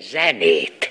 zenét.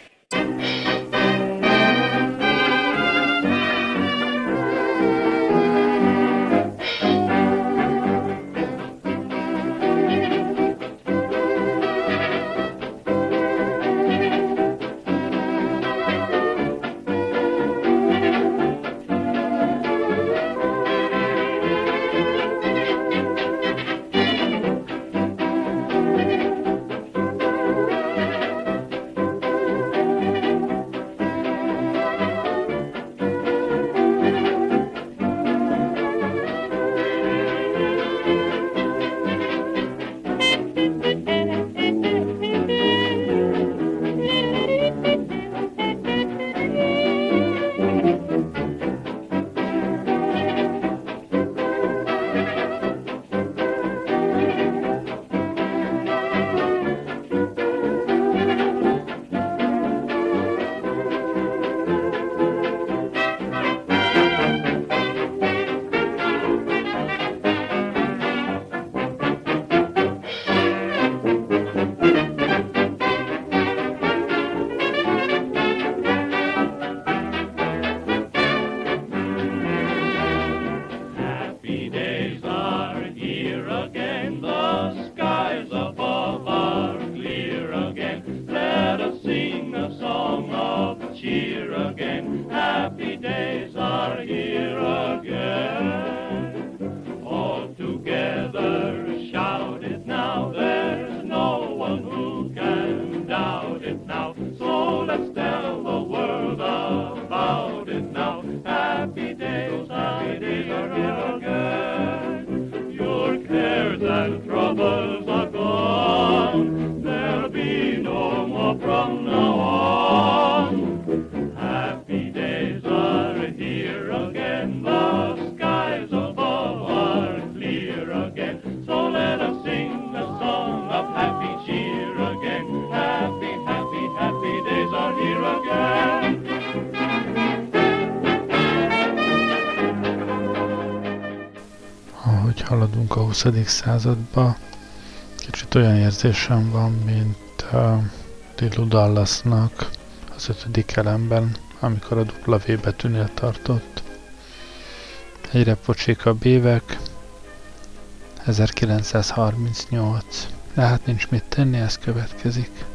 20. századba. Kicsit olyan érzésem van, mint uh, Lilu Dallasnak az ötödik elemben, amikor a dupla V betűnél tartott. Egyre pocsékabb évek, 1938. De hát nincs mit tenni, ez következik.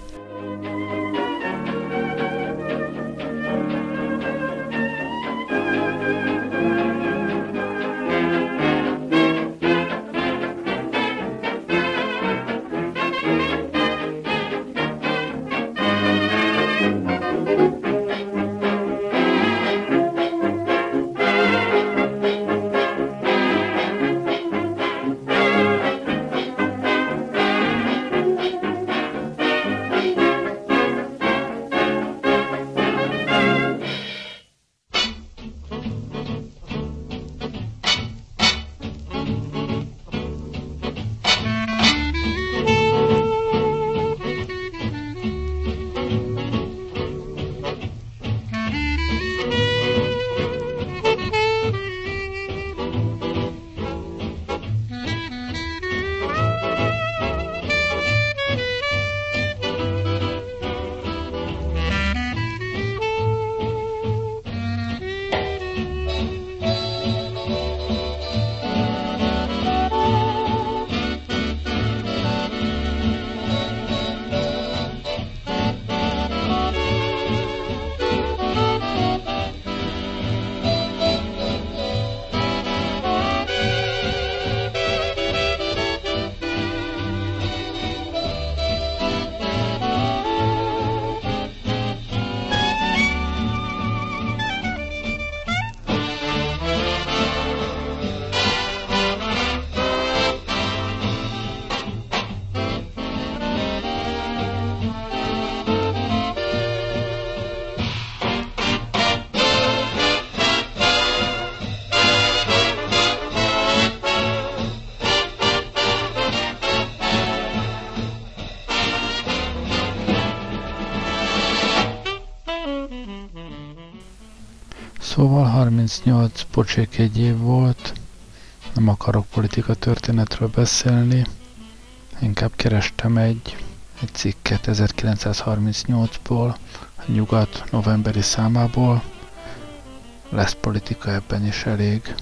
38 pocsék egy év volt, nem akarok politika történetről beszélni, inkább kerestem egy egy cikket 1938-ból, a nyugat novemberi számából. Lesz politika ebben is elég.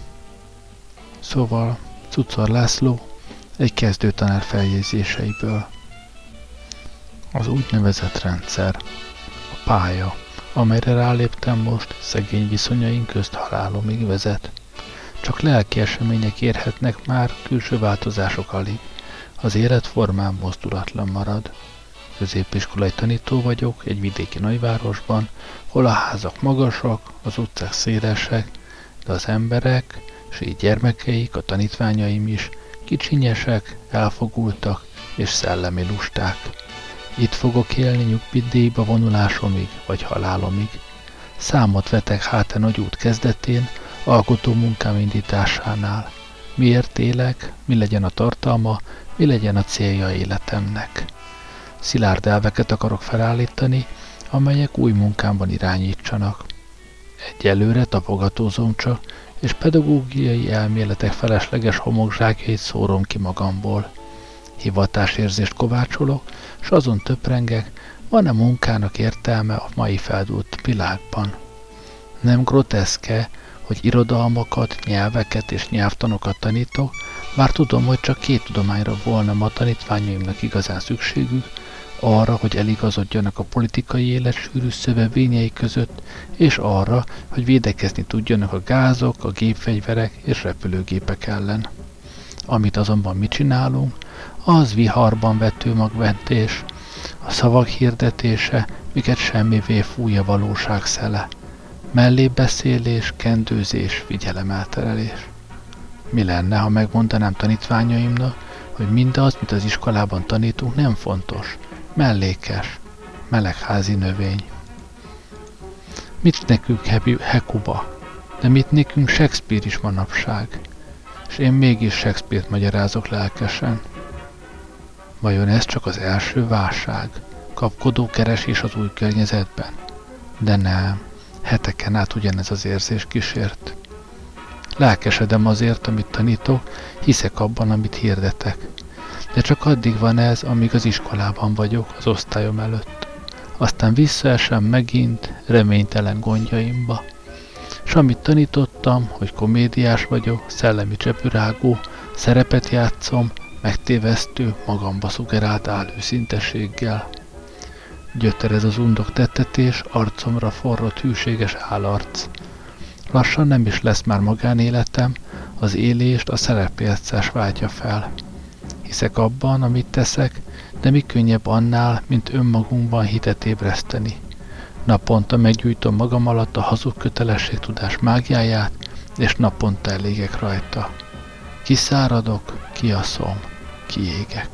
Szóval Cucor László egy kezdőtanár feljegyzéseiből. Az úgynevezett rendszer, a pálya, amelyre ráléptem most, szegény viszonyaink közt halálomig vezet. Csak lelki események érhetnek már, külső változások alig. Az életformám mozdulatlan marad. Középiskolai tanító vagyok egy vidéki nagyvárosban, hol a házak magasak, az utcák szélesek, de az emberek, és így gyermekeik, a tanítványaim is, kicsinyesek, elfogultak és szellemi lusták. Itt fogok élni nyugdíjba vonulásomig, vagy halálomig. Számot vetek hát a nagy út kezdetén, alkotó munkám indításánál. Miért élek, mi legyen a tartalma, mi legyen a célja életemnek. Szilárd elveket akarok felállítani, amelyek új munkámban irányítsanak. Egyelőre tapogatózom csak, és pedagógiai elméletek felesleges homokzsákjait szórom ki magamból. Hivatásérzést kovácsolok, s azon töprengek, van-e munkának értelme a mai feldúlt világban. Nem groteszke, hogy irodalmakat, nyelveket és nyelvtanokat tanítok, bár tudom, hogy csak két tudományra volna ma tanítványaimnak igazán szükségük, arra, hogy eligazodjanak a politikai élet sűrű szövevényei között, és arra, hogy védekezni tudjanak a gázok, a gépfegyverek és repülőgépek ellen. Amit azonban mi csinálunk, az viharban vető magventés, a szavak hirdetése, miket semmivé fújja valóság szele. Mellébeszélés, kendőzés, figyelemelterelés. Mi lenne, ha megmondanám tanítványaimnak, hogy mindaz, mit az iskolában tanítunk, nem fontos, mellékes, melegházi növény. Mit nekünk Hekuba, de mit nekünk Shakespeare is manapság, és én mégis Shakespeare-t magyarázok lelkesen. Vajon ez csak az első válság, kapkodó keresés az új környezetben? De nem, heteken át ugyanez az érzés kísért. Lelkesedem azért, amit tanítok, hiszek abban, amit hirdetek. De csak addig van ez, amíg az iskolában vagyok, az osztályom előtt. Aztán visszaesem megint reménytelen gondjaimba. És amit tanítottam, hogy komédiás vagyok, szellemi csepürágó, szerepet játszom, megtévesztő, magamba szugerált álőszintességgel. Gyöterez az undok tettetés, arcomra forrott hűséges állarc. Lassan nem is lesz már magánéletem, az élést a szerepjátszás váltja fel. Hiszek abban, amit teszek, de mi könnyebb annál, mint önmagunkban hitet ébreszteni. Naponta meggyújtom magam alatt a hazug kötelességtudás mágiáját, és naponta elégek rajta. Kiszáradok, kiaszom, kiégek.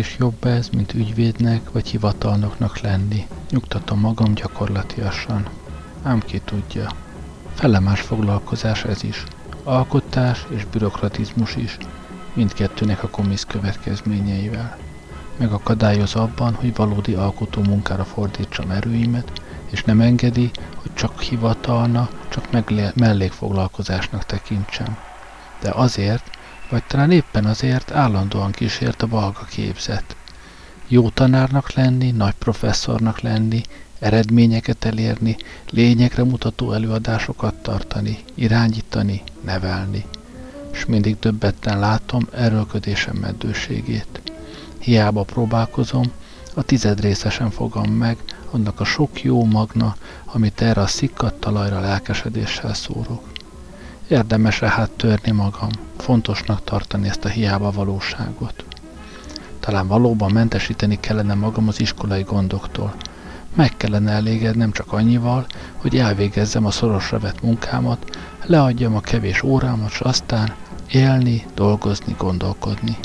Mégis jobb ez, mint ügyvédnek vagy hivatalnoknak lenni. Nyugtatom magam gyakorlatiasan. Ám ki tudja. Felemás foglalkozás ez is. Alkotás és bürokratizmus is. Mindkettőnek a komisz következményeivel. Megakadályoz abban, hogy valódi alkotó munkára fordítsam erőimet, és nem engedi, hogy csak hivatalna, csak mellékfoglalkozásnak tekintsem. De azért, vagy talán éppen azért állandóan kísért a balga képzet. Jó tanárnak lenni, nagy professzornak lenni, eredményeket elérni, lényegre mutató előadásokat tartani, irányítani, nevelni. És mindig többetten látom erőlködésem meddőségét. Hiába próbálkozom, a tizedrészesen fogom meg annak a sok jó magna, amit erre a szikkadt talajra lelkesedéssel szórok. Érdemes-e hát törni magam, fontosnak tartani ezt a hiába valóságot. Talán valóban mentesíteni kellene magam az iskolai gondoktól. Meg kellene elégednem csak annyival, hogy elvégezzem a szorosra vett munkámat, leadjam a kevés órámat, és aztán élni, dolgozni, gondolkodni.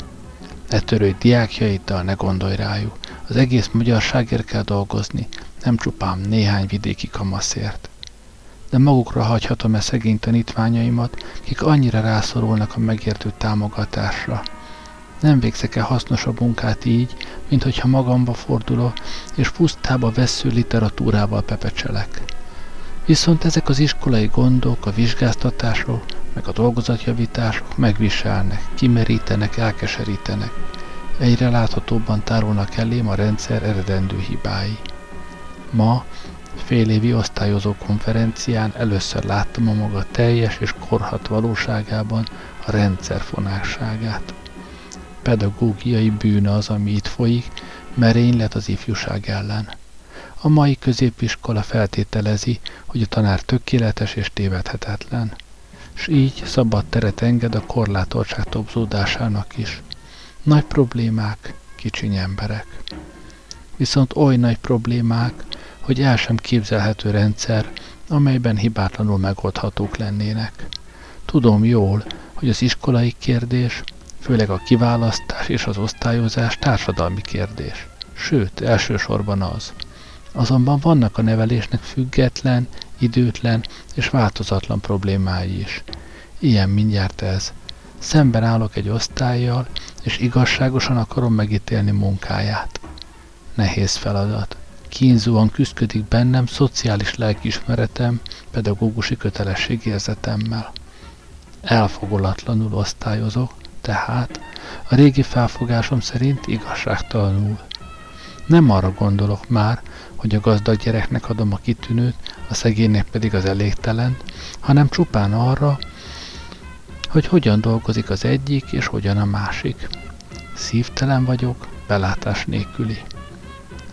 E törő diákjaiddal ne gondolj rájuk. Az egész magyarságért kell dolgozni, nem csupán néhány vidéki kamaszért de magukra hagyhatom-e szegény tanítványaimat, kik annyira rászorulnak a megértő támogatásra. Nem végzek-e hasznosabb munkát így, mint hogyha magamba fordulok, és pusztába vesző literatúrával pepecselek. Viszont ezek az iskolai gondok, a vizsgáztatások, meg a dolgozatjavítások megviselnek, kimerítenek, elkeserítenek. Egyre láthatóbban tárolnak elém a rendszer eredendő hibái. Ma félévi osztályozó konferencián először láttam a maga teljes és korhat valóságában a rendszer fonásságát. Pedagógiai bűne az, ami itt folyik, merénylet az ifjúság ellen. A mai középiskola feltételezi, hogy a tanár tökéletes és tévedhetetlen, s így szabad teret enged a korlátoltság topzódásának is. Nagy problémák, kicsiny emberek. Viszont oly nagy problémák, hogy el sem képzelhető rendszer, amelyben hibátlanul megoldhatók lennének. Tudom jól, hogy az iskolai kérdés, főleg a kiválasztás és az osztályozás társadalmi kérdés. Sőt, elsősorban az. Azonban vannak a nevelésnek független, időtlen és változatlan problémái is. Ilyen mindjárt ez. Szemben állok egy osztályjal, és igazságosan akarom megítélni munkáját. Nehéz feladat kínzóan küzdködik bennem szociális lelkiismeretem, pedagógusi kötelességérzetemmel. Elfogulatlanul osztályozok, tehát a régi felfogásom szerint igazságtalanul. Nem arra gondolok már, hogy a gazdag gyereknek adom a kitűnőt, a szegénynek pedig az elégtelen, hanem csupán arra, hogy hogyan dolgozik az egyik és hogyan a másik. Szívtelen vagyok, belátás nélküli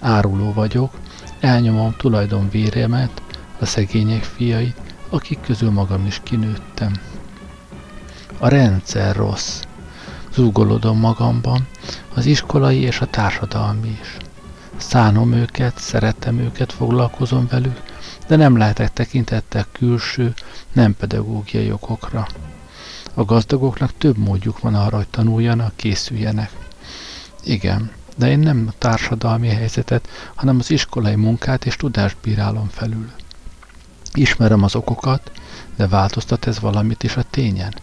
áruló vagyok, elnyomom tulajdon véremet, a szegények fiait, akik közül magam is kinőttem. A rendszer rossz. Zúgolodom magamban, az iskolai és a társadalmi is. Szánom őket, szeretem őket, foglalkozom velük, de nem lehetek tekintettel külső, nem pedagógiai okokra. A gazdagoknak több módjuk van arra, hogy tanuljanak, készüljenek. Igen, de én nem a társadalmi helyzetet, hanem az iskolai munkát és tudást bírálom felül. Ismerem az okokat, de változtat ez valamit is a tényen.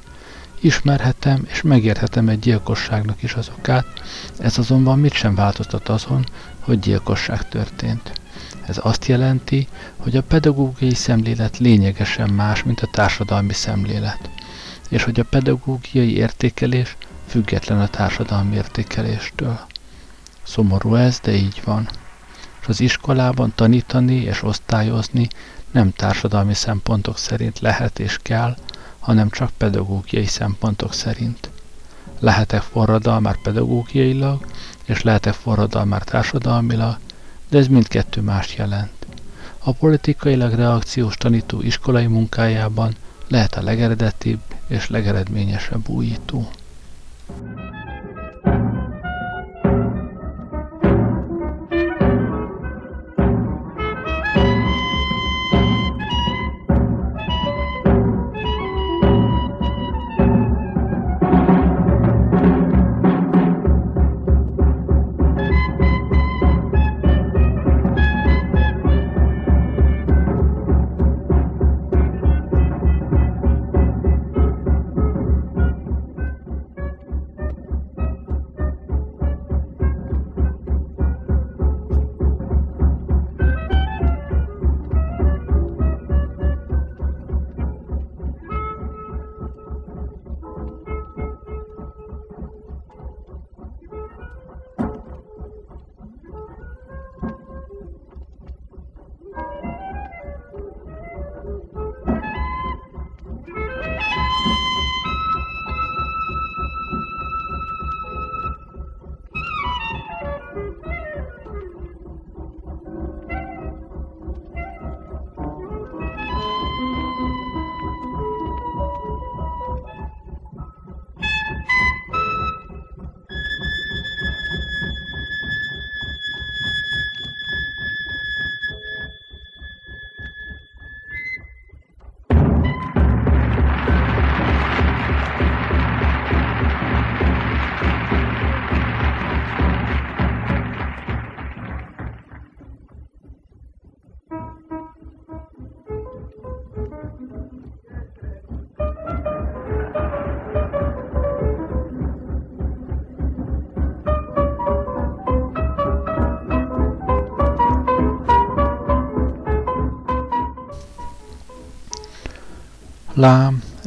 Ismerhetem és megérthetem egy gyilkosságnak is az okát, ez azonban mit sem változtat azon, hogy gyilkosság történt. Ez azt jelenti, hogy a pedagógiai szemlélet lényegesen más, mint a társadalmi szemlélet, és hogy a pedagógiai értékelés független a társadalmi értékeléstől. Szomorú ez, de így van. És az iskolában tanítani és osztályozni nem társadalmi szempontok szerint lehet és kell, hanem csak pedagógiai szempontok szerint. Lehetek forradalmár pedagógiailag, és lehetek forradalmár társadalmilag, de ez mindkettő más jelent. A politikailag reakciós tanító iskolai munkájában lehet a legeredetibb és legeredményesebb újító.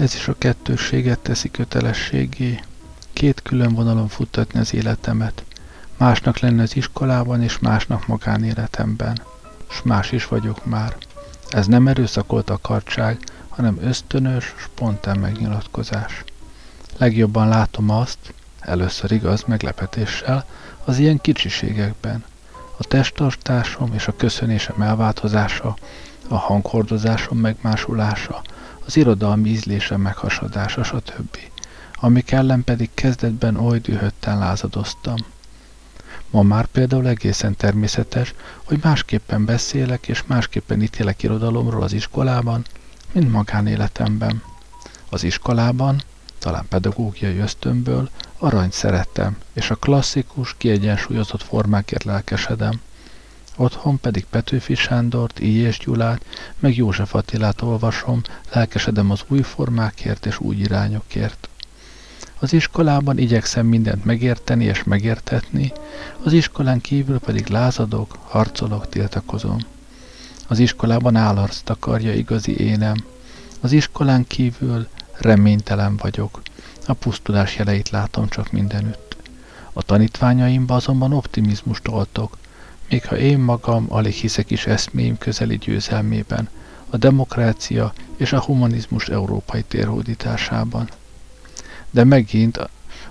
Ez is a kettősséget teszi kötelességé. Két külön vonalon futtatni az életemet. Másnak lenni az iskolában, és másnak magánéletemben. S más is vagyok már. Ez nem erőszakolt akartság, hanem ösztönös, spontán megnyilatkozás. Legjobban látom azt, először igaz, meglepetéssel, az ilyen kicsiségekben. A testtartásom és a köszönésem elváltozása, a hanghordozásom megmásulása, az irodalmi ízlésem meghasadása, stb. Amik ellen pedig kezdetben oly dühötten lázadoztam. Ma már például egészen természetes, hogy másképpen beszélek és másképpen ítélek irodalomról az iskolában, mint magánéletemben. Az iskolában, talán pedagógiai ösztönből, aranyt szerettem, és a klasszikus, kiegyensúlyozott formákért lelkesedem. Otthon pedig Petőfi Sándort, Ilyes Gyulát, meg József Attilát olvasom, lelkesedem az új formákért és új irányokért. Az iskolában igyekszem mindent megérteni és megértetni, az iskolán kívül pedig lázadok, harcolok, tiltakozom. Az iskolában állarc takarja igazi énem. Az iskolán kívül reménytelen vagyok. A pusztulás jeleit látom csak mindenütt. A tanítványaimba azonban optimizmust oltok, még ha én magam alig hiszek is eszméim közeli győzelmében, a demokrácia és a humanizmus európai térhódításában. De megint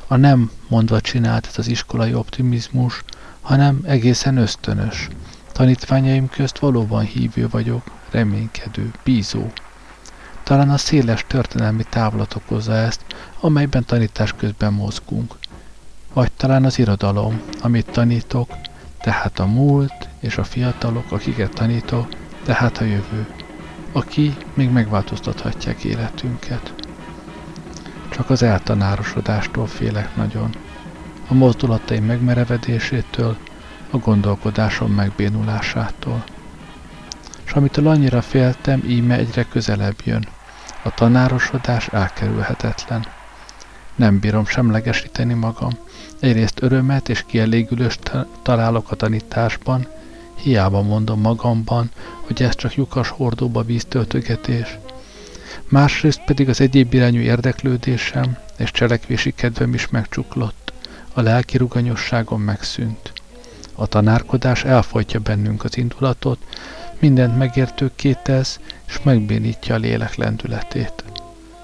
a nem mondva csinált ez az iskolai optimizmus, hanem egészen ösztönös. Tanítványaim közt valóban hívő vagyok, reménykedő, bízó. Talán a széles történelmi távlat okozza ezt, amelyben tanítás közben mozgunk. Vagy talán az irodalom, amit tanítok, tehát a múlt és a fiatalok, akiket tanítok, tehát a jövő, aki még megváltoztathatják életünket. Csak az eltanárosodástól félek nagyon. A mozdulataim megmerevedésétől, a gondolkodásom megbénulásától. És amitől annyira féltem, íme egyre közelebb jön. A tanárosodás elkerülhetetlen. Nem bírom semlegesíteni magam. Egyrészt örömet és kielégülést találok a tanításban, hiába mondom magamban, hogy ez csak lyukas hordóba víztöltögetés. Másrészt pedig az egyéb irányú érdeklődésem és cselekvési kedvem is megcsuklott, a lelki ruganyosságom megszűnt. A tanárkodás elfolytja bennünk az indulatot, mindent megértőkké tesz, és megbénítja a lélek lendületét.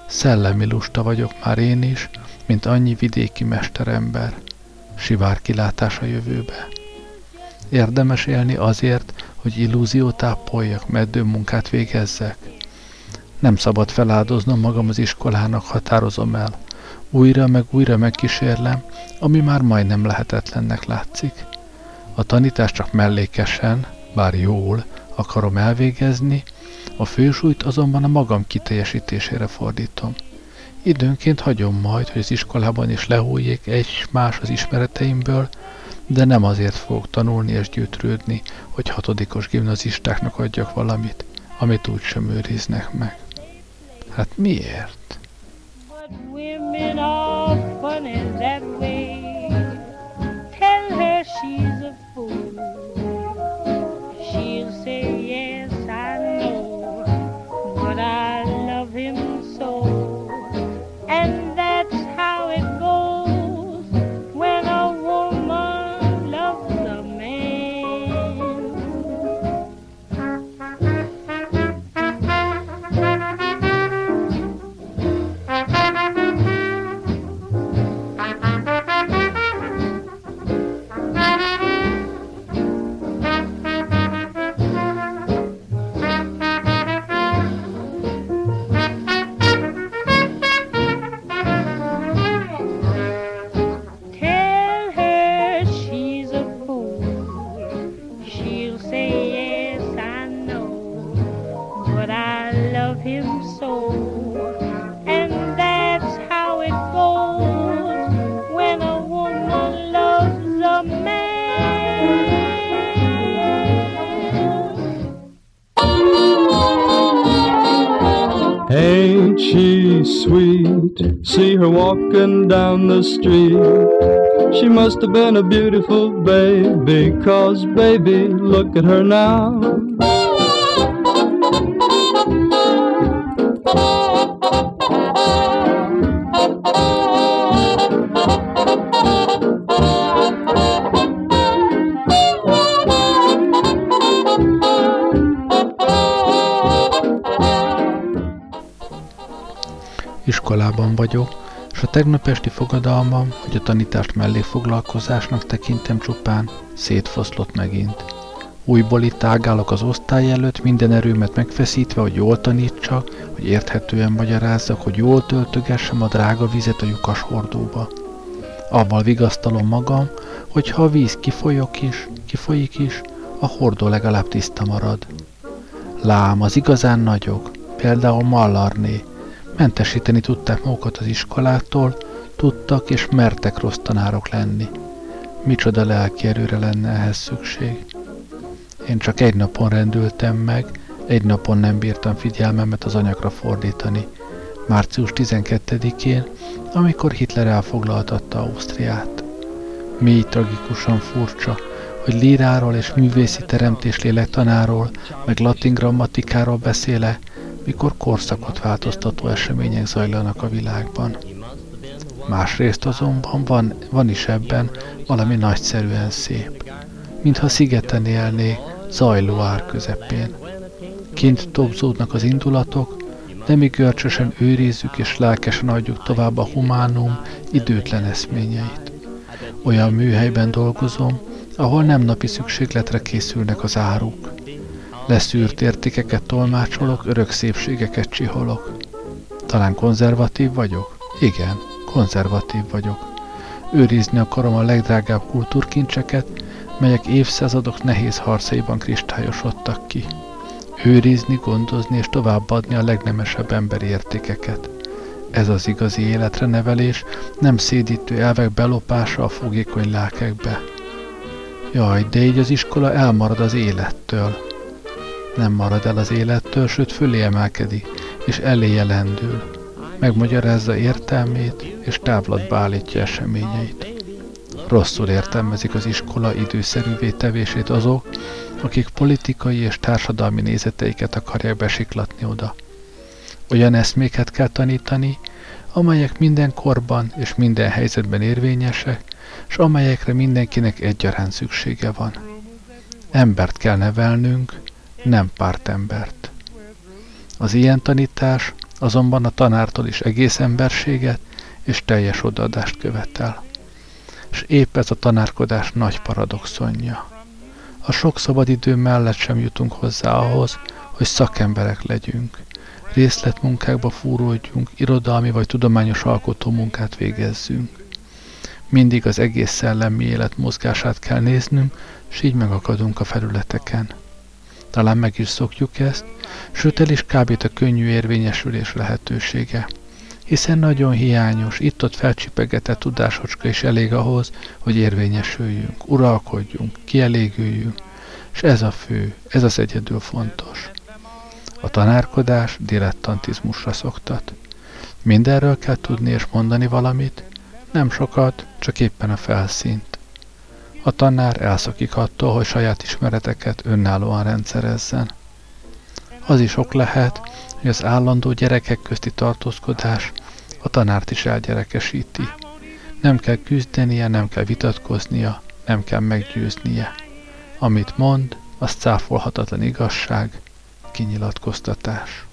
Szellemi lusta vagyok már én is, mint annyi vidéki mesterember. Sivár kilátás a jövőbe. Érdemes élni azért, hogy illúziót ápoljak, meddő munkát végezzek. Nem szabad feláldoznom magam az iskolának, határozom el. Újra meg újra megkísérlem, ami már majdnem lehetetlennek látszik. A tanítás csak mellékesen, bár jól, akarom elvégezni, a fősúlyt azonban a magam kiteljesítésére fordítom. Időnként hagyom majd, hogy az iskolában is lehújjék egy-más az ismereteimből, de nem azért fogok tanulni és gyűjtrődni, hogy hatodikos gimnazistáknak adjak valamit, amit úgy sem őriznek meg. Hát miért? But see her walking down the street. She must have been a beautiful baby, cause baby, look at her now. Iskolában vagyok, és a tegnap esti fogadalmam, hogy a tanítást melléfoglalkozásnak tekintem csupán, szétfoszlott megint. Újból itt ágálok az osztály előtt, minden erőmet megfeszítve, hogy jól tanítsak, hogy érthetően magyarázzak, hogy jól töltögessem a drága vizet a lyukas hordóba. Avval vigasztalom magam, hogy ha a víz kifolyok is, kifolyik is, a hordó legalább tiszta marad. Lám, az igazán nagyok, például Mallarné, mentesíteni tudták magukat az iskolától, tudtak és mertek rossz tanárok lenni. Micsoda lelki erőre lenne ehhez szükség. Én csak egy napon rendültem meg, egy napon nem bírtam figyelmemet az anyagra fordítani. Március 12-én, amikor Hitler elfoglaltatta Ausztriát. Mély tragikusan furcsa, hogy líráról és művészi teremtés lélektanáról, meg latin grammatikáról beszéle, mikor korszakot változtató események zajlanak a világban. Másrészt azonban van, van is ebben valami nagyszerűen szép, mintha szigeten élnék, zajló ár közepén. Kint tobzódnak az indulatok, de mi görcsösen őrizzük és lelkesen adjuk tovább a humánum időtlen eszményeit. Olyan műhelyben dolgozom, ahol nem napi szükségletre készülnek az áruk. Leszűrt értékeket tolmácsolok, örök szépségeket csiholok. Talán konzervatív vagyok? Igen, konzervatív vagyok. Őrizni akarom a legdrágább kultúrkincseket, melyek évszázadok nehéz harcaiban kristályosodtak ki. Őrizni, gondozni és továbbadni a legnemesebb emberi értékeket. Ez az igazi életre nevelés, nem szédítő elvek belopása a fogékony lelkekbe. Jaj, de így az iskola elmarad az élettől. Nem marad el az élettől, sőt fölé emelkedik, és eléje lendül. Megmagyarázza értelmét, és távlatba állítja eseményeit. Rosszul értelmezik az iskola időszerűvé tevését azok, akik politikai és társadalmi nézeteiket akarják besiklatni oda. Olyan eszméket kell tanítani, amelyek minden korban és minden helyzetben érvényesek, és amelyekre mindenkinek egyaránt szüksége van. Embert kell nevelnünk, nem pártembert. Az ilyen tanítás azonban a tanártól is egész emberséget és teljes odaadást követel. És épp ez a tanárkodás nagy paradoxonja. A sok szabadidő mellett sem jutunk hozzá ahhoz, hogy szakemberek legyünk. Részletmunkákba fúródjunk, irodalmi vagy tudományos alkotó munkát végezzünk. Mindig az egész szellemi élet mozgását kell néznünk, s így megakadunk a felületeken. Talán meg is szokjuk ezt, sőt el is kábít a könnyű érvényesülés lehetősége. Hiszen nagyon hiányos, itt-ott felcsipegetett tudásocska is elég ahhoz, hogy érvényesüljünk, uralkodjunk, kielégüljünk, és ez a fő, ez az egyedül fontos. A tanárkodás dilettantizmusra szoktat. Mindenről kell tudni és mondani valamit, nem sokat, csak éppen a felszínt. A tanár elszakik attól, hogy saját ismereteket önállóan rendszerezzen. Az is ok lehet, hogy az állandó gyerekek közti tartózkodás a tanárt is elgyerekesíti. Nem kell küzdenie, nem kell vitatkoznia, nem kell meggyőznie. Amit mond, az cáfolhatatlan igazság, kinyilatkoztatás.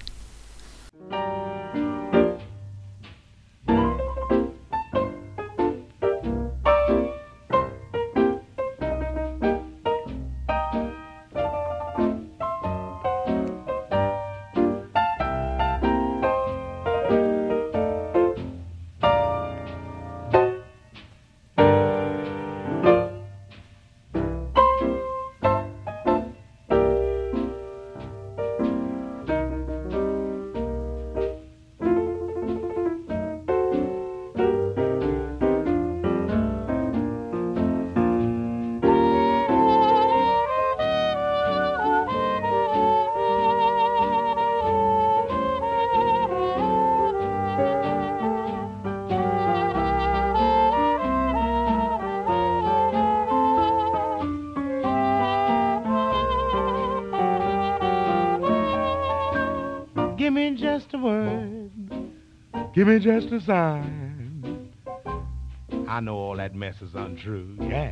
Give me just a sign. I know all that mess is untrue. Yeah.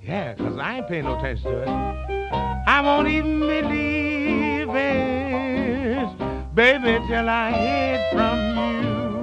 Yeah, because I ain't paying no attention to it. I won't even believe it, baby, till I hear from you.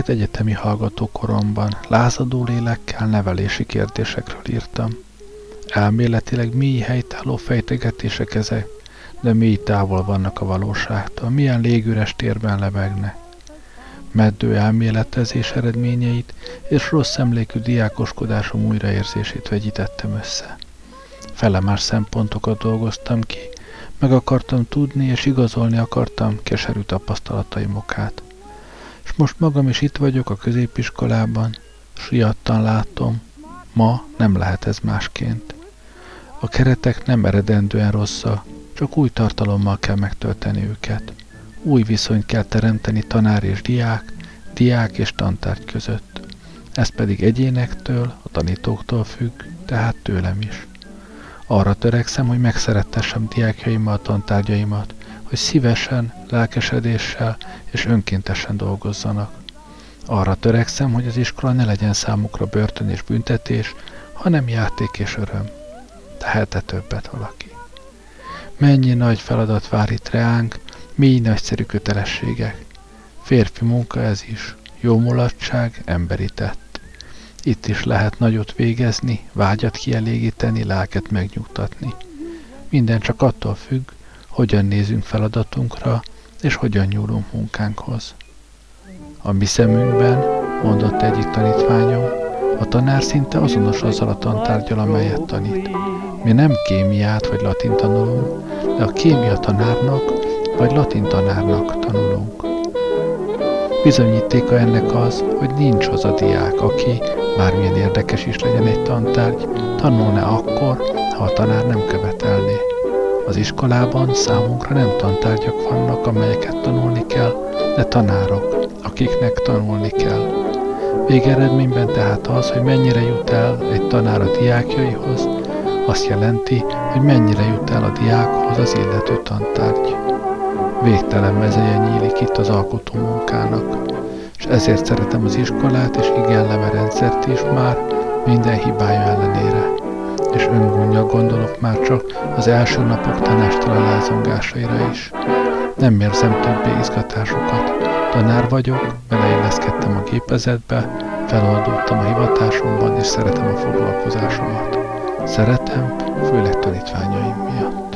Amelyeket egyetemi hallgatókoromban lázadó lélekkel nevelési kérdésekről írtam. Elméletileg mély helytálló fejtegetések ezek, de mély távol vannak a valóságtól, milyen légüres térben lebegnek. Meddő elméletezés eredményeit és rossz emlékű diákoskodásom újraérzését vegyítettem össze. Felemás szempontokat dolgoztam ki, meg akartam tudni és igazolni akartam keserű tapasztalataim okát. És most magam is itt vagyok a középiskolában, siattan látom, ma nem lehet ez másként. A keretek nem eredendően rosszak, csak új tartalommal kell megtölteni őket. Új viszonyt kell teremteni tanár és diák, diák és tantárgy között. Ez pedig egyénektől, a tanítóktól függ, tehát tőlem is. Arra törekszem, hogy megszerettessem diákjaimmal tantárgyaimat, hogy szívesen, lelkesedéssel és önkéntesen dolgozzanak. Arra törekszem, hogy az iskola ne legyen számukra börtön és büntetés, hanem játék és öröm. Tehet-e többet valaki? Mennyi nagy feladat vár itt reánk, mély nagyszerű kötelességek. Férfi munka ez is, jó mulatság, emberi tett. Itt is lehet nagyot végezni, vágyat kielégíteni, lelket megnyugtatni. Minden csak attól függ, hogyan nézünk feladatunkra, és hogyan nyúlunk munkánkhoz. A mi szemünkben, mondott egyik tanítványom, a tanár szinte azonos azzal a tantárgyal, amelyet tanít. Mi nem kémiát vagy latin tanulunk, de a kémia tanárnak vagy latin tanárnak tanulunk. Bizonyítéka ennek az, hogy nincs az a diák, aki, bármilyen érdekes is legyen egy tantárgy, tanulna akkor, ha a tanár nem követelné. Az iskolában számunkra nem tantárgyak vannak, amelyeket tanulni kell, de tanárok, akiknek tanulni kell. Végeredményben tehát az, hogy mennyire jut el egy tanár a diákjaihoz, azt jelenti, hogy mennyire jut el a diákhoz az illető tantárgy. Végtelen mezeje nyílik itt az alkotó munkának, és ezért szeretem az iskolát, és igellem a rendszert is már minden hibája ellenére. És öngunnyal gondolok már csak az első napok tanástalan lázongásaira is. Nem érzem többé izgatásokat. Tanár vagyok, beleilleszkedtem a gépezetbe, feloldódtam a hivatásomban, és szeretem a foglalkozásomat. Szeretem, főleg tanítványaim miatt.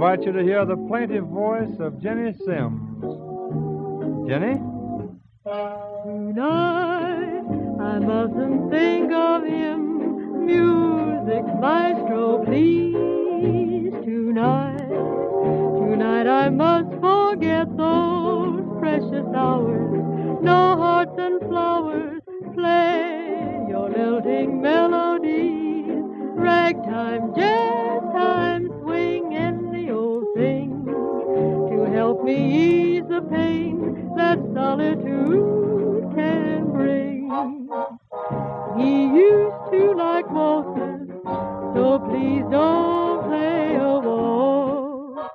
Invite you to hear the plaintive voice of Jenny Sims. Jenny? Tonight, I mustn't think of him. Music, maestro, please. Tonight, tonight I must forget those precious hours. No hearts and flowers, play your lilting melodies. Ragtime, jazz time, swing any old thing to help me ease the pain that solitude. He used to like waltzes, so please don't play a waltz.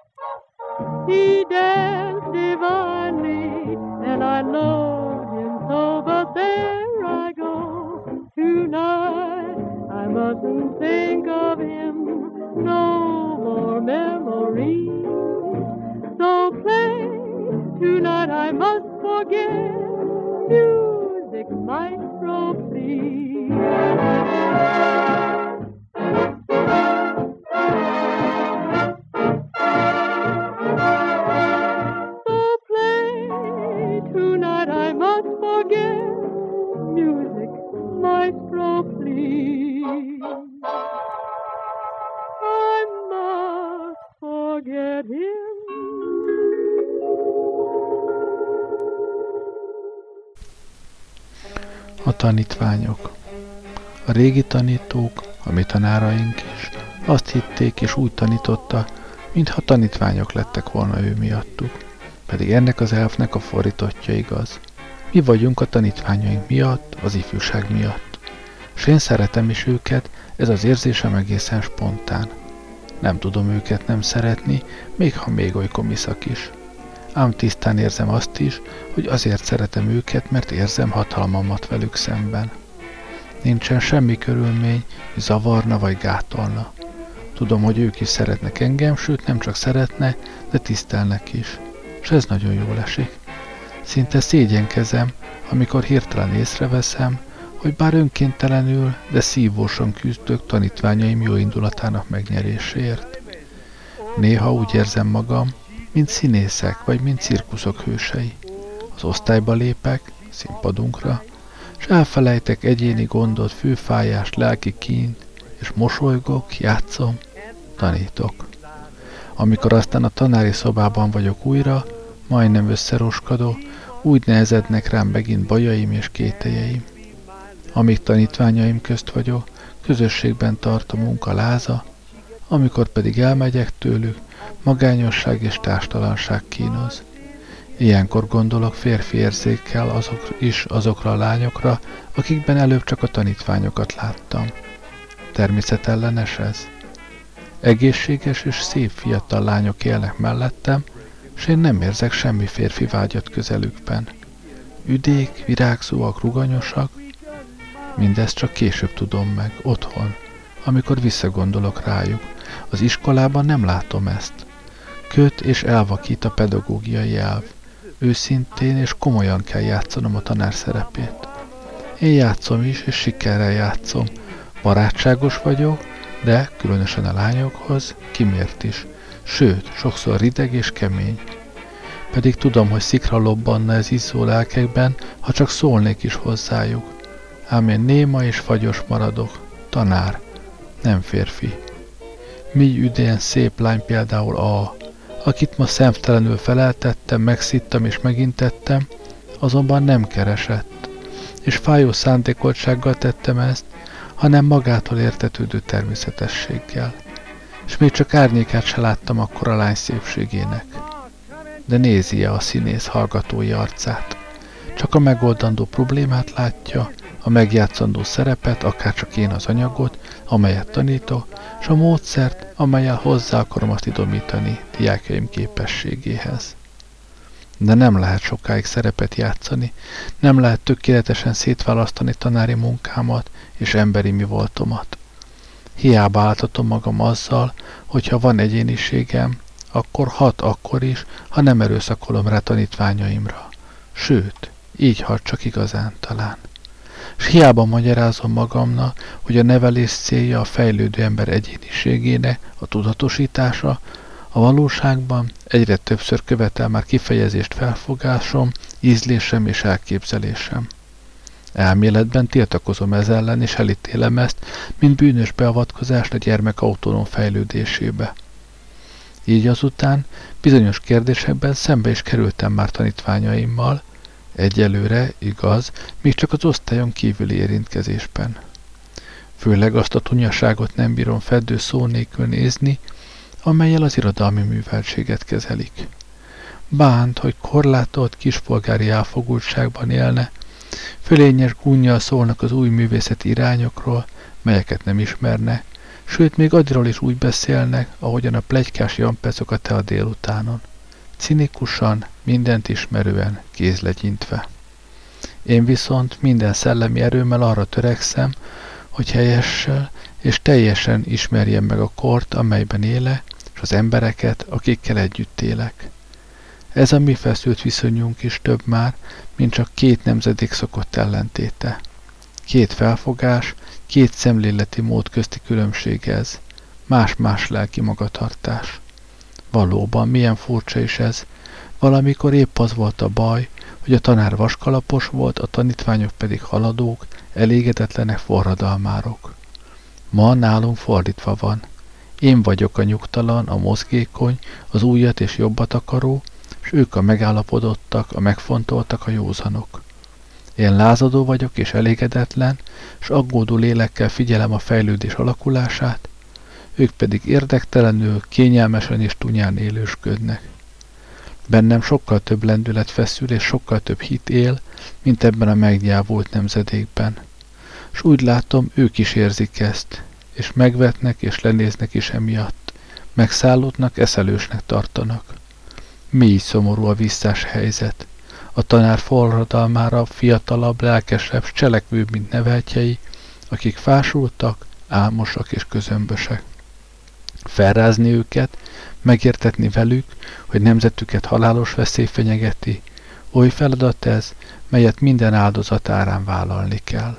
He danced divinely, and I loved him so. But there I go tonight. I mustn't think of him. No more memories. So play tonight. I must forget. Music, tightrope sea. Tanítványok. A régi tanítók, a mi tanáraink is, azt hitték és úgy tanította, mintha tanítványok lettek volna ő miattuk. Pedig ennek az elfnek a fordítottja igaz. Mi vagyunk a tanítványaink miatt, az ifjúság miatt. S én szeretem is őket, ez az érzésem egészen spontán. Nem tudom őket nem szeretni, még ha még oly komiszak is. Ám tisztán érzem azt is, hogy azért szeretem őket, mert érzem hatalmamat velük szemben. Nincsen semmi körülmény, mi zavarna vagy gátolna. Tudom, hogy ők is szeretnek engem, sőt nem csak szeretne, de tisztelnek is. És ez nagyon jól esik. Szinte szégyenkezem, amikor hirtelen észreveszem, hogy bár önkéntelenül, de szívósan küzdök tanítványaim jó indulatának megnyeréséért. Néha úgy érzem magam, mint színészek, vagy mint cirkuszok hősei. Az osztályba lépek, színpadunkra, és elfelejtek egyéni gondot, főfájást, lelki kínt, és mosolygok, játszom, tanítok. Amikor aztán a tanári szobában vagyok újra, majdnem összeroskadó, úgy nehezednek rám megint bajaim és kételjeim. Amíg tanítványaim közt vagyok, közösségben tart a munka láza, amikor pedig elmegyek tőlük, magányosság és társtalanság kínoz. Ilyenkor gondolok férfi érzékkel azok is azokra a lányokra, akikben előbb csak a tanítványokat láttam. Természetellenes ez? Egészséges és szép fiatal lányok élnek mellettem, és én nem érzek semmi férfi vágyat közelükben. Üdék, virágzóak, ruganyosak, mindezt csak később tudom meg, otthon, amikor visszagondolok rájuk. Az iskolában nem látom ezt. Köt és elvakít a pedagógiai elv. Őszintén és komolyan kell játszanom a tanár szerepét. Én játszom is, és sikerrel játszom. Barátságos vagyok, de különösen a lányokhoz kimért is. Sőt, sokszor rideg és kemény. Pedig tudom, hogy szikra lobbanna ez izzó lelkekben, ha csak szólnék is hozzájuk. Ám én néma és fagyos maradok. Tanár, nem férfi. Mi üdén szép lány például A, akit ma szemtelenül feleltettem, megszittam és megintettem, azonban nem keresett, és fájó szándékoltsággal tettem ezt, hanem magától értetődő természetességgel. És még csak árnyékát se láttam akkor a lány szépségének. De nézi-e a színész hallgatói arcát? Csak a megoldandó problémát látja, a megjátszandó szerepet, akár csak én az anyagot, amelyet tanítok, és a módszert, amelyel hozzá akarom azt idomítani diákjaim képességéhez. De nem lehet sokáig szerepet játszani, nem lehet tökéletesen szétválasztani tanári munkámat és emberi mi voltomat. Hiába álltatom magam azzal, hogyha van egyéniségem, akkor hat akkor is, ha nem erőszakolom rá tanítványaimra. Sőt, így hat csak igazán talán és hiába magyarázom magamnak, hogy a nevelés célja a fejlődő ember egyéniségének a tudatosítása, a valóságban egyre többször követel már kifejezést felfogásom, ízlésem és elképzelésem. Elméletben tiltakozom ez ellen, és elítélem ezt, mint bűnös beavatkozást a gyermek autonóm fejlődésébe. Így azután bizonyos kérdésekben szembe is kerültem már tanítványaimmal, Egyelőre, igaz, még csak az osztályon kívüli érintkezésben. Főleg azt a tunyaságot nem bírom fedő szó nélkül nézni, amelyel az irodalmi műveltséget kezelik. Bánt, hogy korlátolt kispolgári elfogultságban élne, fölényes gúnyjal szólnak az új művészeti irányokról, melyeket nem ismerne, sőt még addiról is úgy beszélnek, ahogyan a plegykás jampecok a te a délutánon. Cinikusan, mindent ismerően, kézlegyintve. Én viszont minden szellemi erőmmel arra törekszem, hogy helyessel és teljesen ismerjem meg a kort, amelyben éle, és az embereket, akikkel együtt élek. Ez a mi feszült viszonyunk is több már, mint csak két nemzedék szokott ellentéte. Két felfogás, két szemléleti mód közti különbség ez, más-más lelki magatartás. Valóban, milyen furcsa is ez. Valamikor épp az volt a baj, hogy a tanár vaskalapos volt, a tanítványok pedig haladók, elégedetlenek forradalmárok. Ma nálunk fordítva van. Én vagyok a nyugtalan, a mozgékony, az újat és jobbat akaró, és ők a megállapodottak, a megfontoltak, a józanok. Én lázadó vagyok és elégedetlen, és aggódó lélekkel figyelem a fejlődés alakulását, ők pedig érdektelenül, kényelmesen és tunyán élősködnek. Bennem sokkal több lendület feszül, és sokkal több hit él, mint ebben a megnyávult nemzedékben. S úgy látom, ők is érzik ezt, és megvetnek és lenéznek is emiatt. Megszállódnak, eszelősnek tartanak. Mély szomorú a visszás helyzet. A tanár forradalmára fiatalabb, lelkesebb, cselekvőbb, mint neveltjei, akik fásultak, álmosak és közömbösek felrázni őket, megértetni velük, hogy nemzetüket halálos veszély fenyegeti, oly feladat ez, melyet minden áldozat árán vállalni kell.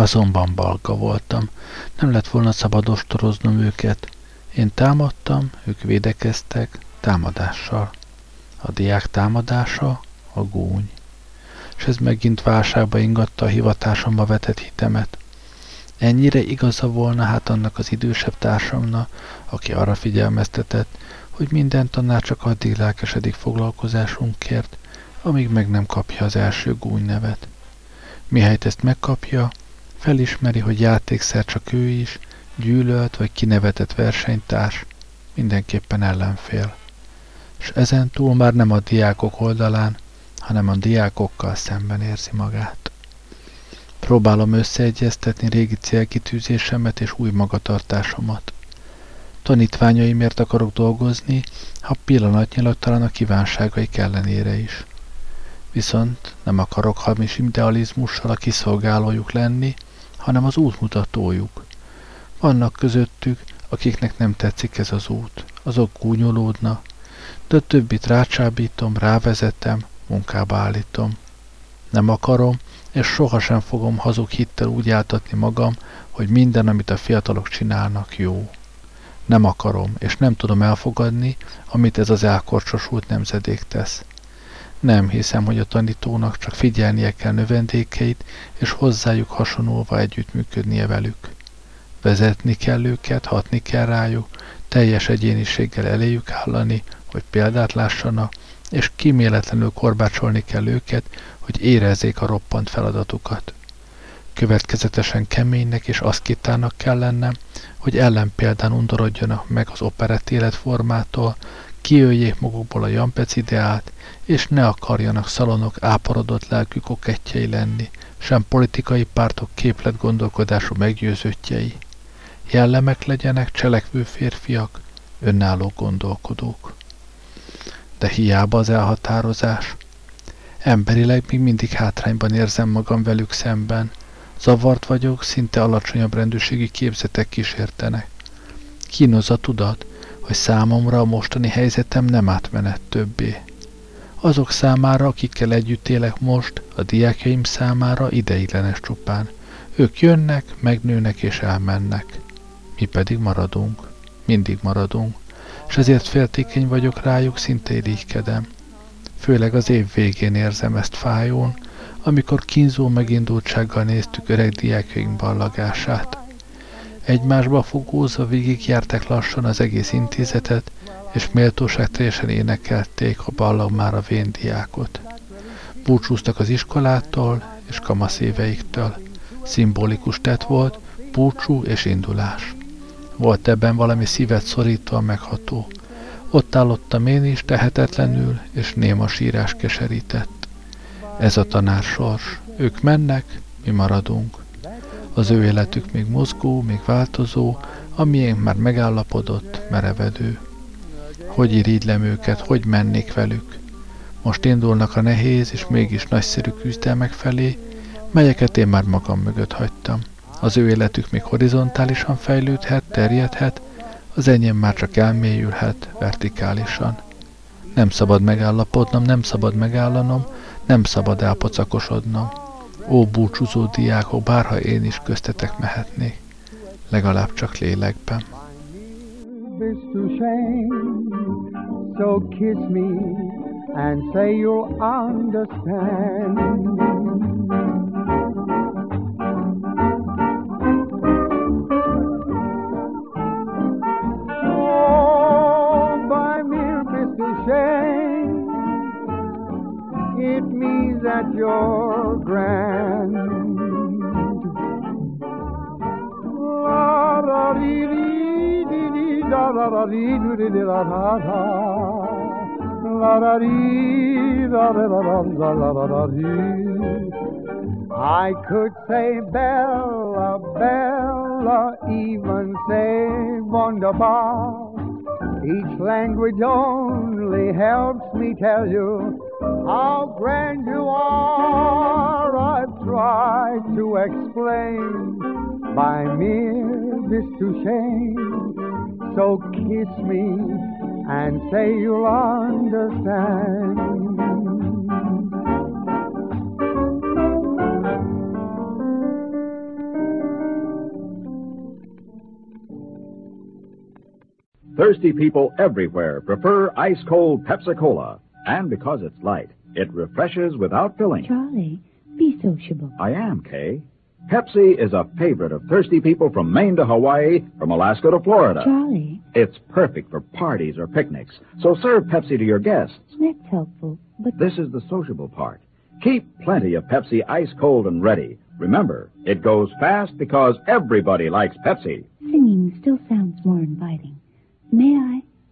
Azonban balga voltam. Nem lett volna szabad ostoroznom őket. Én támadtam, ők védekeztek, támadással. A diák támadása, a gúny. És ez megint válságba ingatta a hivatásomba vetett hitemet. Ennyire igaza volna hát annak az idősebb társamnak, aki arra figyelmeztetett, hogy minden tanár csak addig lelkesedik foglalkozásunkért, amíg meg nem kapja az első gúny nevet. Mihelyt ezt megkapja, Felismeri, hogy játékszer csak ő is, gyűlölt vagy kinevetett versenytárs, mindenképpen ellenfél. És ezen túl már nem a diákok oldalán, hanem a diákokkal szemben érzi magát. Próbálom összeegyeztetni régi célkitűzésemet és új magatartásomat. Tanítványaimért akarok dolgozni, ha pillanatnyilag talán a kívánságaik ellenére is. Viszont nem akarok hamis idealizmussal a kiszolgálójuk lenni, hanem az útmutatójuk. Vannak közöttük, akiknek nem tetszik ez az út, azok gúnyolódnak, de a többit rácsábítom, rávezetem, munkába állítom. Nem akarom, és sohasem fogom hazug hittel úgy áltatni magam, hogy minden, amit a fiatalok csinálnak, jó. Nem akarom, és nem tudom elfogadni, amit ez az elkorcsosult nemzedék tesz. Nem hiszem, hogy a tanítónak csak figyelnie kell növendékeit, és hozzájuk hasonlóva együttműködnie velük. Vezetni kell őket, hatni kell rájuk, teljes egyéniséggel eléjük állani, hogy példát lássanak, és kiméletlenül korbácsolni kell őket, hogy érezzék a roppant feladatukat. Következetesen keménynek és aszkitának kell lennem, hogy ellenpéldán undorodjanak meg az operett életformától, kiöljék magukból a jampec ideát, és ne akarjanak szalonok áparodott lelkű kokettjei lenni, sem politikai pártok képlet gondolkodású meggyőzöttjei. Jellemek legyenek cselekvő férfiak, önálló gondolkodók. De hiába az elhatározás. Emberileg még mindig hátrányban érzem magam velük szemben. Zavart vagyok, szinte alacsonyabb rendőrségi képzetek kísértenek. Kínoz a tudat, hogy számomra a mostani helyzetem nem átmenet többé. Azok számára, akikkel együtt élek most, a diákjaim számára ideiglenes csupán. Ők jönnek, megnőnek és elmennek. Mi pedig maradunk. Mindig maradunk. És ezért féltékeny vagyok rájuk, szinte irigykedem. Főleg az év végén érzem ezt fájón, amikor kínzó megindultsággal néztük öreg diákjaink ballagását. Egymásba fogózva végigjárták lassan az egész intézetet, és méltóság teljesen énekelték a ballag már a vén diákot. Búcsúztak az iskolától és kamaszéveiktől. Szimbolikus tett volt, búcsú és indulás. Volt ebben valami szívet szorítóan megható. Ott állottam én is tehetetlenül, és néma sírás keserített. Ez a tanársors. Ők mennek, mi maradunk. Az ő életük még mozgó, még változó, a miénk már megállapodott, merevedő. Hogy irigylem őket, hogy mennék velük. Most indulnak a nehéz és mégis nagyszerű küzdelmek felé, melyeket én már magam mögött hagytam. Az ő életük még horizontálisan fejlődhet, terjedhet, az enyém már csak elmélyülhet vertikálisan. Nem szabad megállapodnom, nem szabad megállanom, nem szabad elpocakosodnom. Ó, búcsúzó diákok, bárha én is köztetek mehetnék, legalább csak lélekben. So kiss me and say you'll understand. It means that you're grand. La da dee dee dee dee da da da dee doo dee dee da da da. La da dee da da da da da la da da dee. I could say Bella, Bella, even say wunderbar. Each language only helps me tell you how grand you are. I've tried to explain by mere shame. So kiss me and say you'll understand. Thirsty people everywhere prefer ice cold Pepsi Cola. And because it's light, it refreshes without filling. Charlie, be sociable. I am, Kay. Pepsi is a favorite of thirsty people from Maine to Hawaii, from Alaska to Florida. Charlie. It's perfect for parties or picnics, so serve Pepsi to your guests. That's helpful, but. This is the sociable part. Keep plenty of Pepsi ice cold and ready. Remember, it goes fast because everybody likes Pepsi. Singing still sounds more inviting. May I?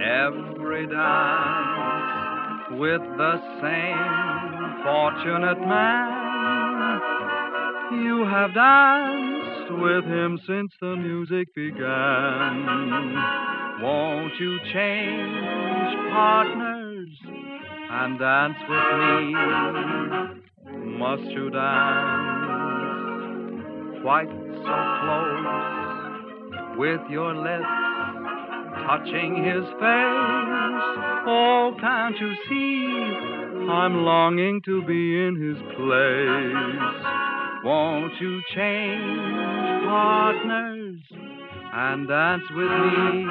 every dance with the same fortunate man? You have danced with him since the music began. Won't you change partners and dance with me? Must you dance quite so close? with your lips touching his face. Oh, can't you see? I'm longing to be in his place. Won't you change partners and dance with me?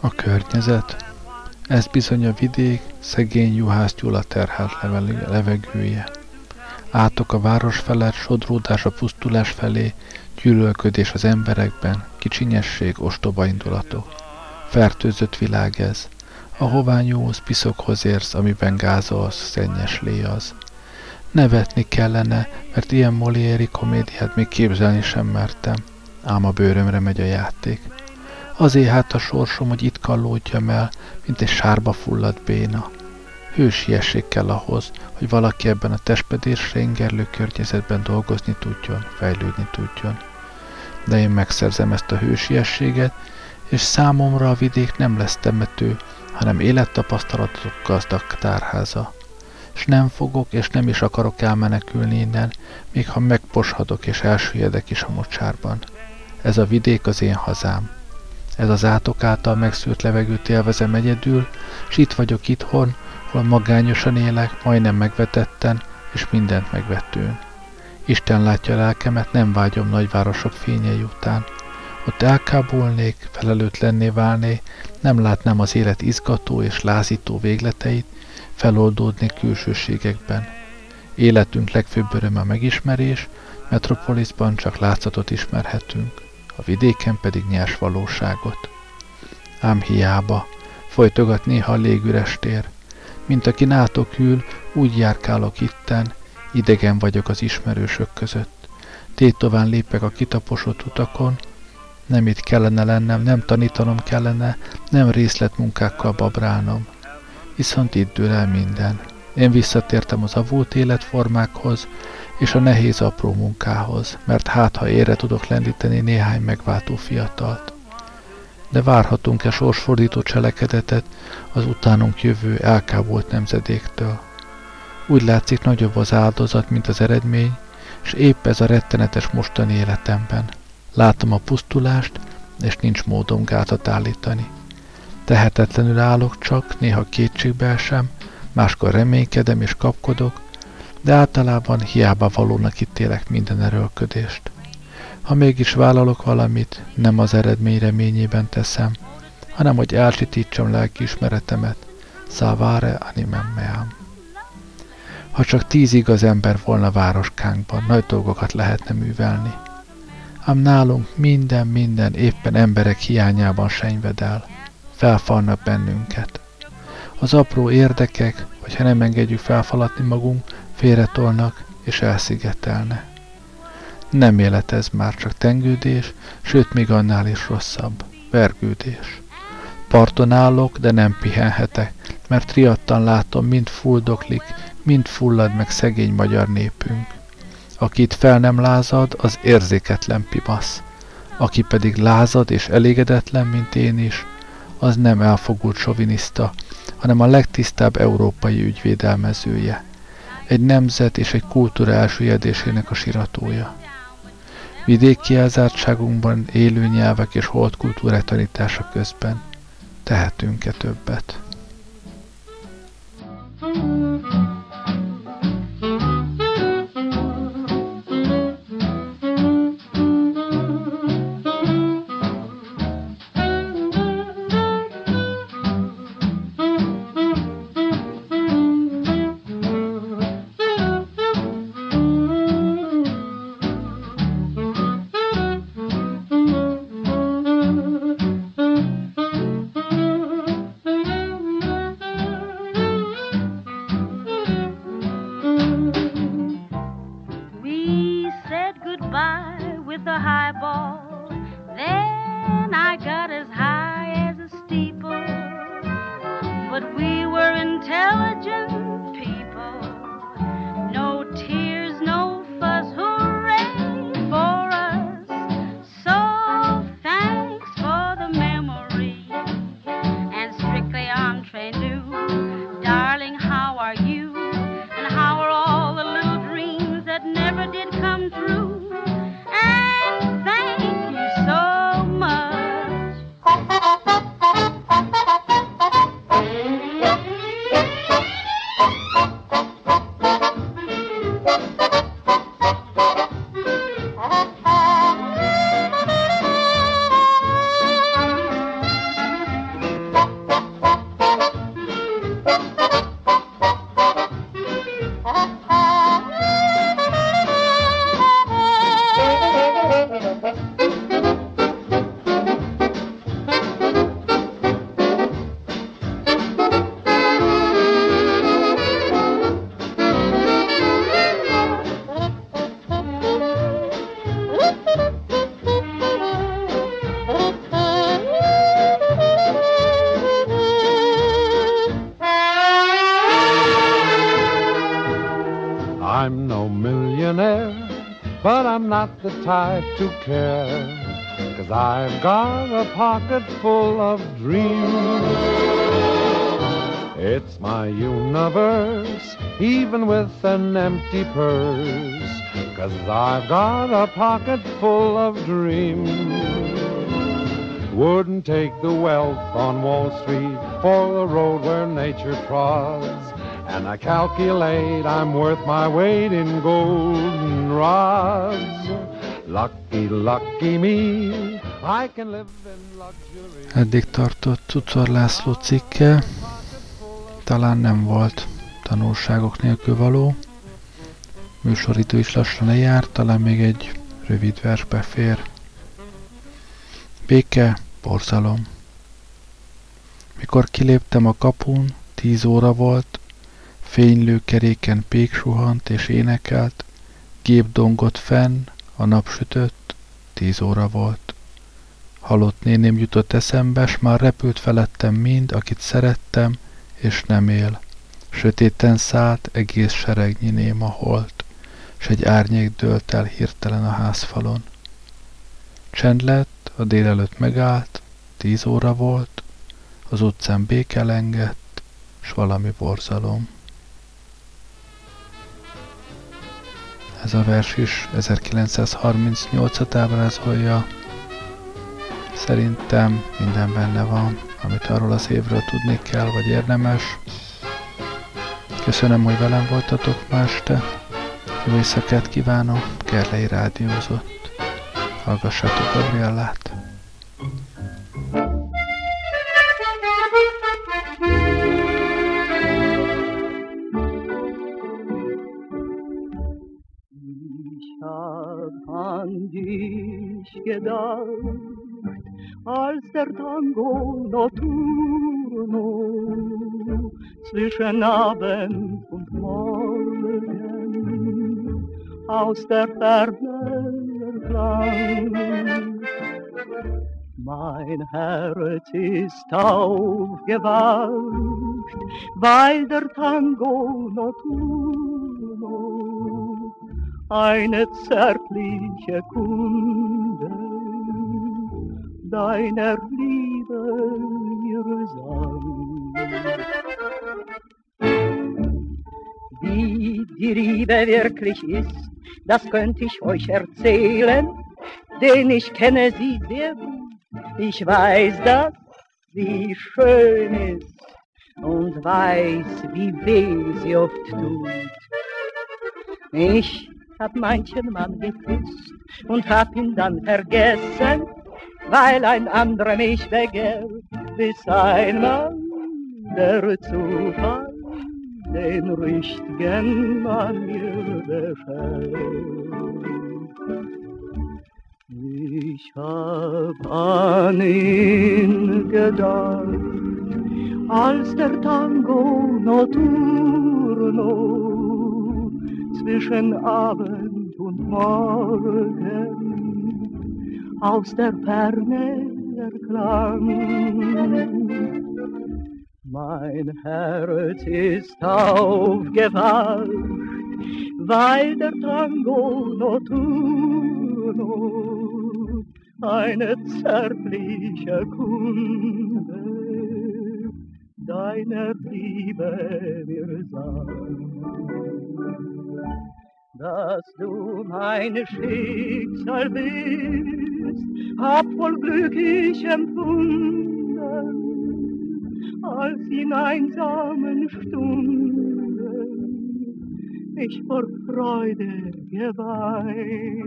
A környezet. Ez bizony a vidék, szegény juhász Gyula terhelt levegője. Átok a város felett, sodródás a pusztulás felé, gyűlölködés az emberekben, kicsinyesség, ostoba indulatok. Fertőzött világ ez. Ahová nyúlsz, piszokhoz érsz, amiben gázolsz, szennyes lé az. Nevetni kellene, mert ilyen Molieri komédiát még képzelni sem mertem. Ám a bőrömre megy a játék. Azért hát a sorsom, hogy itt kallódjam el, mint egy sárba fulladt béna. Hősiesség kell ahhoz, hogy valaki ebben a testpedésre ingerlő környezetben dolgozni tudjon, fejlődni tudjon. De én megszerzem ezt a hősiességet, és számomra a vidék nem lesz temető, hanem élettapasztalatok gazdag tárháza. És nem fogok, és nem is akarok elmenekülni innen, még ha megposhadok és elsüllyedek is a mocsárban. Ez a vidék az én hazám. Ez az átok által megszűrt levegőt élvezem egyedül, s itt vagyok itthon, hol magányosan élek, majdnem megvetetten, és mindent megvetőn. Isten látja lelkemet, nem vágyom nagyvárosok fényei után. Ott elkábulnék, felelőtlenné válné, nem látnám az élet izgató és lázító végleteit, feloldódnék külsőségekben. Életünk legfőbb öröme a megismerés, metropolisban csak látszatot ismerhetünk, a vidéken pedig nyers valóságot. Ám hiába, folytogat néha a légüres tér, mint aki nátok ül, úgy járkálok itten, idegen vagyok az ismerősök között. Tétován lépek a kitaposott utakon, nem itt kellene lennem, nem tanítanom kellene, nem részletmunkákkal babrálnom. Viszont itt dől el minden. Én visszatértem az avult életformákhoz, és a nehéz apró munkához, mert hát ha ére tudok lendíteni néhány megváltó fiatalt. De várhatunk-e sorsfordító cselekedetet az utánunk jövő elkábolt nemzedéktől? Úgy látszik nagyobb az áldozat, mint az eredmény, és épp ez a rettenetes mostani életemben. Látom a pusztulást, és nincs módom gátat állítani. Tehetetlenül állok csak, néha kétségbe esem, máskor reménykedem és kapkodok, de általában hiába valónak ítélek minden erőlködést. Ha mégis vállalok valamit, nem az eredmény reményében teszem, hanem hogy elsitítsam lelkiismeretemet, szávare animem meam. Ha csak tíz igaz ember volna városkánkban, nagy dolgokat lehetne művelni. Ám nálunk minden, minden éppen emberek hiányában senyved el. Felfalnak bennünket. Az apró érdekek, vagy ha nem engedjük felfalatni magunk, félretolnak és elszigetelne. Nem élet ez már csak tengődés, sőt még annál is rosszabb, vergődés. Parton állok, de nem pihenhetek, mert riadtan látom, mind fuldoklik, mind fullad meg szegény magyar népünk. Aki itt fel nem lázad, az érzéketlen pimasz. Aki pedig lázad és elégedetlen, mint én is, az nem elfogult soviniszta, hanem a legtisztább európai ügyvédelmezője. Egy nemzet és egy kultúra elsüllyedésének a siratója. Vidéki elzártságunkban élő nyelvek és holdkultúrák tanítása közben tehetünk-e többet? thank you to care. Cause I've got a pocket full of dreams. It's my universe, even with an empty purse. Cause I've got a pocket full of dreams. Wouldn't take the wealth on Wall Street for the road where nature trods. And I calculate I'm worth my weight in golden rods. Lucky, lucky me, I can live in luxury. Eddig tartott Cucor László cikke, talán nem volt tanulságok nélkül való. Műsoridő is lassan lejár, talán még egy rövid vers befér. Béke, borzalom. Mikor kiléptem a kapun, tíz óra volt, fénylő keréken pék suhant és énekelt, gép dongott fenn, a nap sütött, tíz óra volt. Halott néném jutott eszembe, s már repült felettem mind, akit szerettem, és nem él. Sötéten szállt, egész seregnyi néma holt, s egy árnyék dőlt el hirtelen a házfalon. Csend lett, a délelőtt megállt, tíz óra volt, az utcán béke lengett, s valami borzalom. Ez a vers is 1938-at ábrázolja. Szerintem minden benne van, amit arról az évről tudni kell, vagy érdemes. Köszönöm, hogy velem voltatok ma este. Jó éjszakát kívánok, Gerlei rádiózott. Hallgassátok Gabriellát. An dich gedacht, als der Tango notturno zwischen Abend und Morgen aus der Ferne erklang. Mein Herz ist aufgewacht, weil der Tango notturno eine zärtliche Kunde deiner Liebe mir sang. Wie die Liebe wirklich ist, das könnte ich euch erzählen, denn ich kenne sie sehr gut. Ich weiß, dass sie schön ist und weiß, wie weh sie oft tut. Ich hab manchen Mann geküsst und hab ihn dann vergessen, weil ein anderer mich begehrt, bis einmal der Zufall den richtigen Mann mir beschert. Ich hab an ihn gedacht, als der Tango notturno zwischen Abend Morgen aus der Ferne erklang. Mein Herz ist aufgewacht, weil der Tango notturno eine zärtliche Kunde deiner Liebe mir sang dass du mein Schicksal bist, hab voll Glück ich empfunden, als in einsamen Stunden ich vor Freude geweint.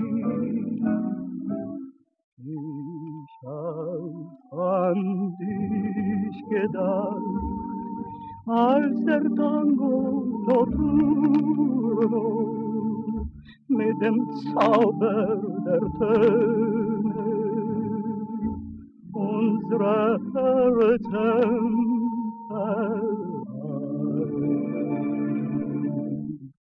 Ich hab an dich gedacht, als der Tango Notturno mit dem Zauber der Töne. Unsere Herzen